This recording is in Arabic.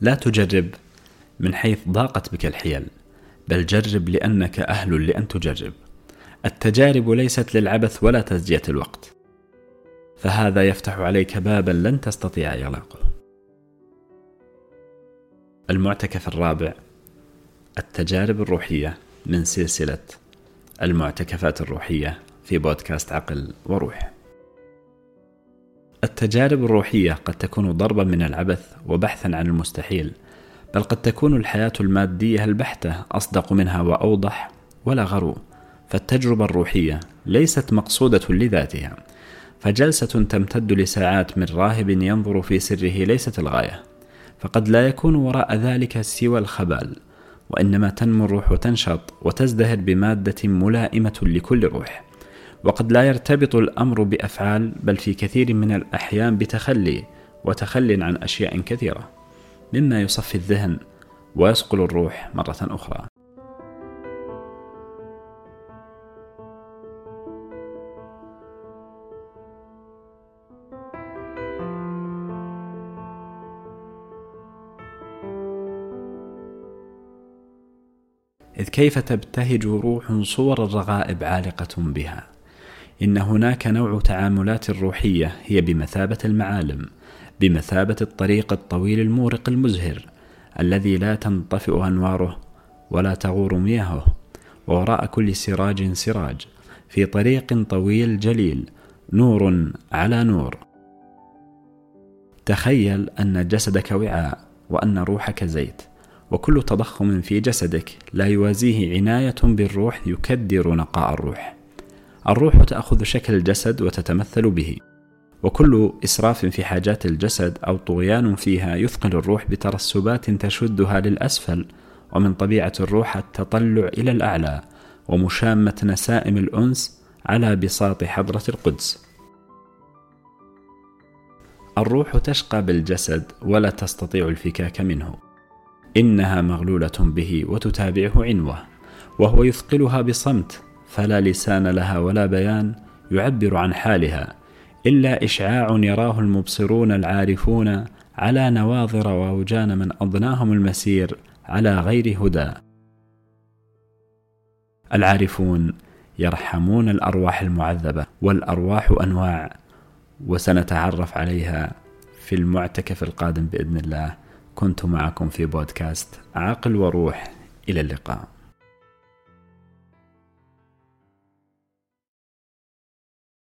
لا تجرب من حيث ضاقت بك الحيل بل جرب لأنك أهل لأن تجرب. التجارب ليست للعبث ولا تزجية الوقت. فهذا يفتح عليك بابا لن تستطيع إغلاقه. المعتكف الرابع التجارب الروحية من سلسلة المعتكفات الروحية في بودكاست عقل وروح. التجارب الروحية قد تكون ضربا من العبث وبحثا عن المستحيل بل قد تكون الحياة المادية البحتة أصدق منها وأوضح ولا غرو. فالتجربة الروحية ليست مقصودة لذاتها فجلسة تمتد لساعات من راهب ينظر في سره ليست الغاية فقد لا يكون وراء ذلك سوى الخبال وإنما تنمو الروح وتنشط وتزدهر بمادة ملائمة لكل روح. وقد لا يرتبط الأمر بأفعال بل في كثير من الأحيان بتخلي وتخل عن أشياء كثيرة مما يصفي الذهن ويصقل الروح مرة أخرى. إذ كيف تبتهج روح صور الرغائب عالقة بها؟ إن هناك نوع تعاملات روحية هي بمثابة المعالم بمثابة الطريق الطويل المورق المزهر الذي لا تنطفئ أنواره ولا تغور مياهه ووراء كل سراج سراج في طريق طويل جليل نور على نور تخيل أن جسدك وعاء وأن روحك زيت وكل تضخم في جسدك لا يوازيه عناية بالروح يكدر نقاء الروح. الروح تأخذ شكل الجسد وتتمثل به، وكل إسراف في حاجات الجسد أو طغيان فيها يثقل الروح بترسبات تشدها للأسفل، ومن طبيعة الروح التطلع إلى الأعلى، ومشامة نسائم الأنس على بساط حضرة القدس. الروح تشقى بالجسد ولا تستطيع الفكاك منه. إنها مغلولة به وتتابعه عنوة وهو يثقلها بصمت فلا لسان لها ولا بيان يعبر عن حالها إلا إشعاع يراه المبصرون العارفون على نواظر ووجان من أضناهم المسير على غير هدى. العارفون يرحمون الأرواح المعذبة والأرواح أنواع وسنتعرف عليها في المعتكف القادم بإذن الله. كنت معكم في بودكاست عقل وروح إلى اللقاء.